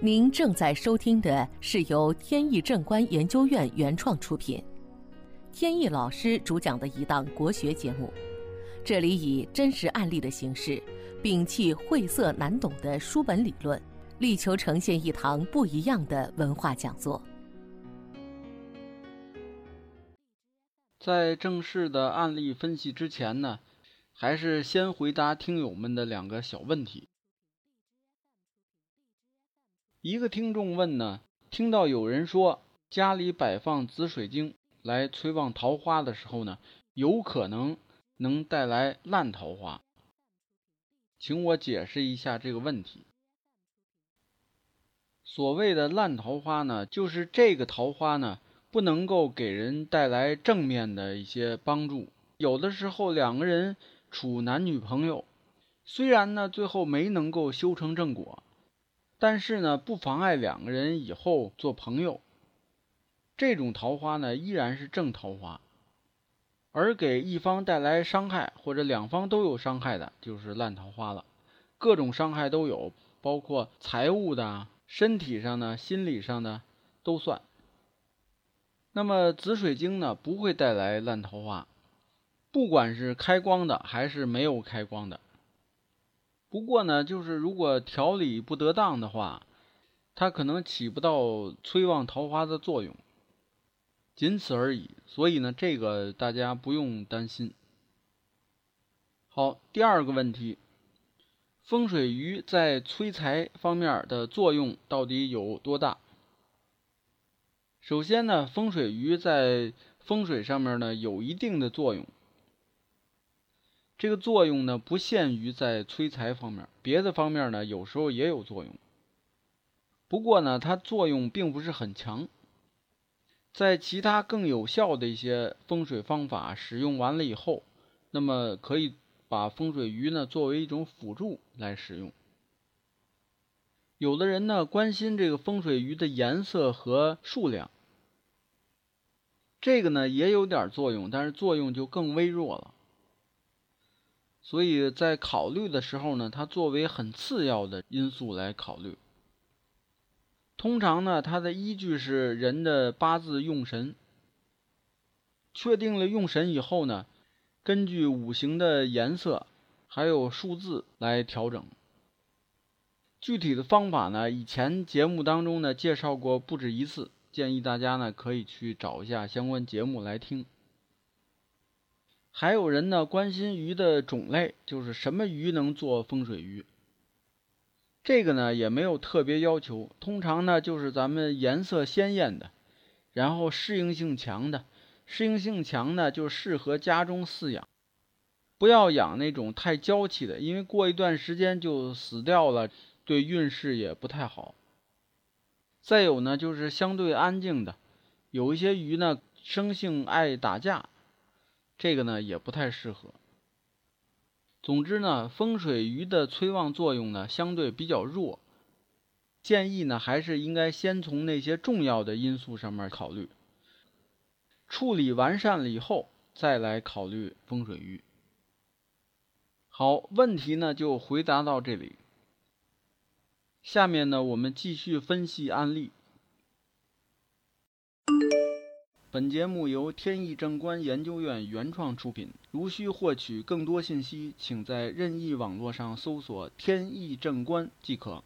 您正在收听的是由天意正观研究院原创出品，天意老师主讲的一档国学节目。这里以真实案例的形式，摒弃晦涩难懂的书本理论，力求呈现一堂不一样的文化讲座。在正式的案例分析之前呢，还是先回答听友们的两个小问题。一个听众问呢，听到有人说家里摆放紫水晶来催旺桃花的时候呢，有可能能带来烂桃花，请我解释一下这个问题。所谓的烂桃花呢，就是这个桃花呢不能够给人带来正面的一些帮助。有的时候两个人处男女朋友，虽然呢最后没能够修成正果。但是呢，不妨碍两个人以后做朋友。这种桃花呢，依然是正桃花，而给一方带来伤害或者两方都有伤害的，就是烂桃花了。各种伤害都有，包括财务的、身体上的、心理上的都算。那么紫水晶呢，不会带来烂桃花，不管是开光的还是没有开光的。不过呢，就是如果调理不得当的话，它可能起不到催旺桃花的作用，仅此而已。所以呢，这个大家不用担心。好，第二个问题，风水鱼在催财方面的作用到底有多大？首先呢，风水鱼在风水上面呢有一定的作用。这个作用呢，不限于在催财方面，别的方面呢，有时候也有作用。不过呢，它作用并不是很强。在其他更有效的一些风水方法使用完了以后，那么可以把风水鱼呢作为一种辅助来使用。有的人呢关心这个风水鱼的颜色和数量，这个呢也有点作用，但是作用就更微弱了。所以在考虑的时候呢，它作为很次要的因素来考虑。通常呢，它的依据是人的八字用神。确定了用神以后呢，根据五行的颜色还有数字来调整。具体的方法呢，以前节目当中呢介绍过不止一次，建议大家呢可以去找一下相关节目来听。还有人呢关心鱼的种类，就是什么鱼能做风水鱼？这个呢也没有特别要求，通常呢就是咱们颜色鲜艳的，然后适应性强的。适应性强呢就适合家中饲养，不要养那种太娇气的，因为过一段时间就死掉了，对运势也不太好。再有呢就是相对安静的，有一些鱼呢生性爱打架。这个呢也不太适合。总之呢，风水鱼的催旺作用呢相对比较弱，建议呢还是应该先从那些重要的因素上面考虑，处理完善了以后再来考虑风水鱼。好，问题呢就回答到这里。下面呢我们继续分析案例。本节目由天意正观研究院原创出品。如需获取更多信息，请在任意网络上搜索“天意正观”即可。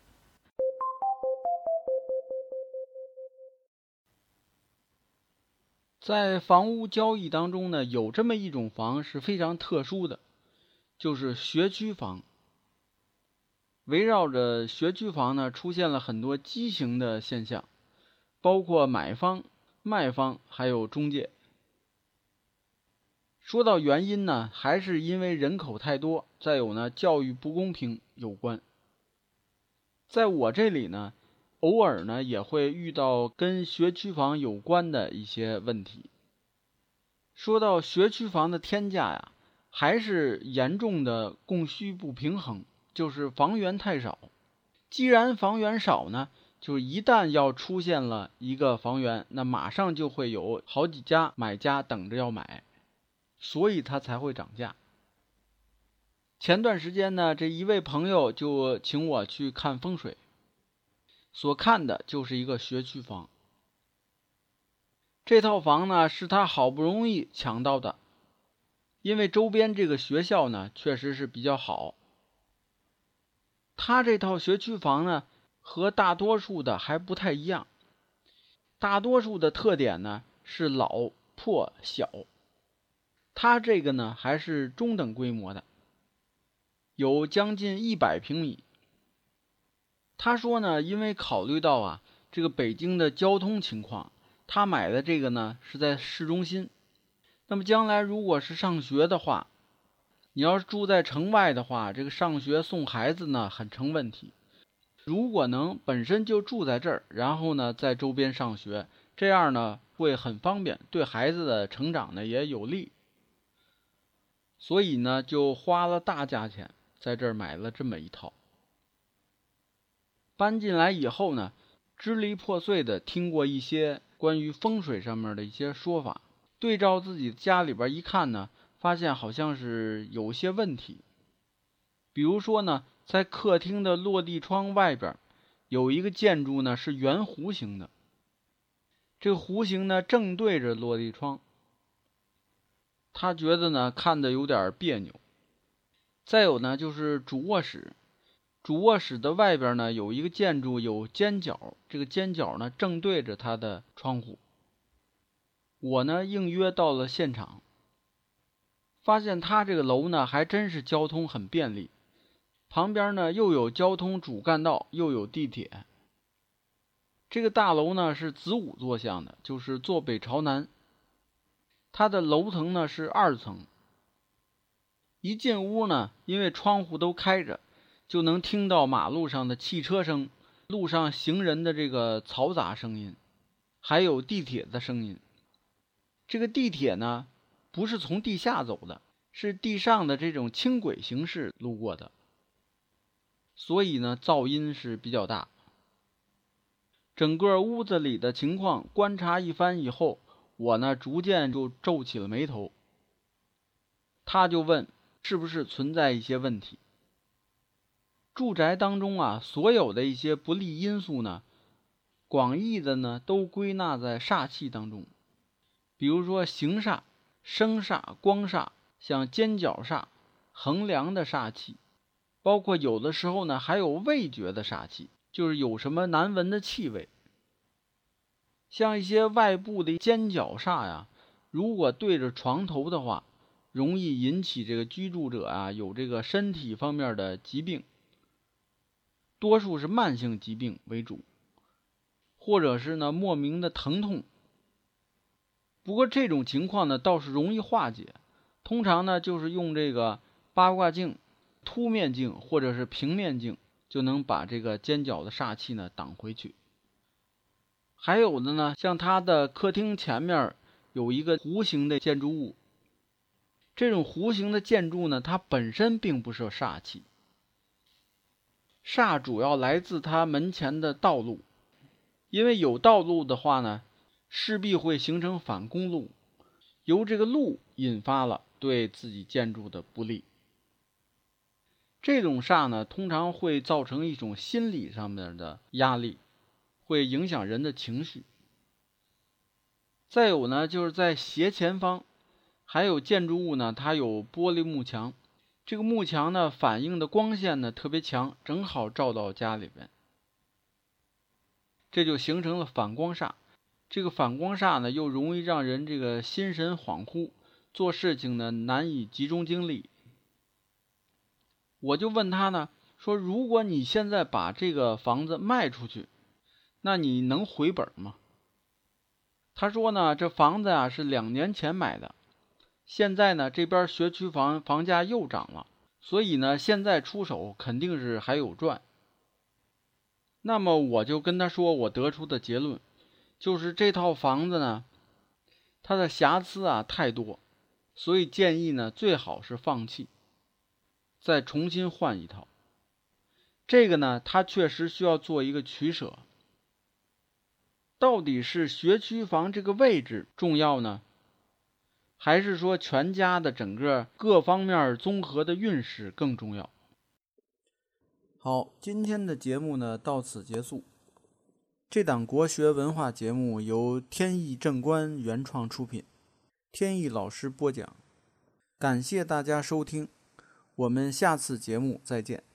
在房屋交易当中呢，有这么一种房是非常特殊的，就是学区房。围绕着学区房呢，出现了很多畸形的现象，包括买方。卖方还有中介。说到原因呢，还是因为人口太多，再有呢教育不公平有关。在我这里呢，偶尔呢也会遇到跟学区房有关的一些问题。说到学区房的天价呀，还是严重的供需不平衡，就是房源太少。既然房源少呢？就是一旦要出现了一个房源，那马上就会有好几家买家等着要买，所以它才会涨价。前段时间呢，这一位朋友就请我去看风水，所看的就是一个学区房。这套房呢是他好不容易抢到的，因为周边这个学校呢确实是比较好。他这套学区房呢和大多数的还不太一样，大多数的特点呢是老破小，他这个呢还是中等规模的，有将近一百平米。他说呢，因为考虑到啊这个北京的交通情况，他买的这个呢是在市中心。那么将来如果是上学的话，你要是住在城外的话，这个上学送孩子呢很成问题。如果能本身就住在这儿，然后呢在周边上学，这样呢会很方便，对孩子的成长呢也有利。所以呢就花了大价钱在这儿买了这么一套。搬进来以后呢，支离破碎的听过一些关于风水上面的一些说法，对照自己家里边一看呢。发现好像是有些问题，比如说呢，在客厅的落地窗外边有一个建筑呢是圆弧形的，这个弧形呢正对着落地窗，他觉得呢看的有点别扭。再有呢就是主卧室，主卧室的外边呢有一个建筑有尖角，这个尖角呢正对着他的窗户。我呢应约到了现场。发现他这个楼呢，还真是交通很便利，旁边呢又有交通主干道，又有地铁。这个大楼呢是子午坐向的，就是坐北朝南。它的楼层呢是二层。一进屋呢，因为窗户都开着，就能听到马路上的汽车声、路上行人的这个嘈杂声音，还有地铁的声音。这个地铁呢。不是从地下走的，是地上的这种轻轨形式路过的，所以呢，噪音是比较大。整个屋子里的情况观察一番以后，我呢逐渐就皱起了眉头。他就问，是不是存在一些问题？住宅当中啊，所有的一些不利因素呢，广义的呢都归纳在煞气当中，比如说形煞。生煞、光煞，像尖角煞、横梁的煞气，包括有的时候呢，还有味觉的煞气，就是有什么难闻的气味。像一些外部的尖角煞呀，如果对着床头的话，容易引起这个居住者啊有这个身体方面的疾病，多数是慢性疾病为主，或者是呢莫名的疼痛。不过这种情况呢倒是容易化解，通常呢就是用这个八卦镜、凸面镜或者是平面镜就能把这个尖角的煞气呢挡回去。还有的呢，像他的客厅前面有一个弧形的建筑物，这种弧形的建筑呢，它本身并不是煞气，煞主要来自他门前的道路，因为有道路的话呢。势必会形成反公路，由这个路引发了对自己建筑的不利。这种煞呢，通常会造成一种心理上面的压力，会影响人的情绪。再有呢，就是在斜前方，还有建筑物呢，它有玻璃幕墙，这个幕墙呢，反映的光线呢特别强，正好照到家里边，这就形成了反光煞。这个反光煞呢，又容易让人这个心神恍惚，做事情呢难以集中精力。我就问他呢，说如果你现在把这个房子卖出去，那你能回本吗？他说呢，这房子啊是两年前买的，现在呢这边学区房房价又涨了，所以呢现在出手肯定是还有赚。那么我就跟他说，我得出的结论。就是这套房子呢，它的瑕疵啊太多，所以建议呢最好是放弃，再重新换一套。这个呢，它确实需要做一个取舍。到底是学区房这个位置重要呢，还是说全家的整个各方面综合的运势更重要？好，今天的节目呢到此结束。这档国学文化节目由天意正观原创出品，天意老师播讲。感谢大家收听，我们下次节目再见。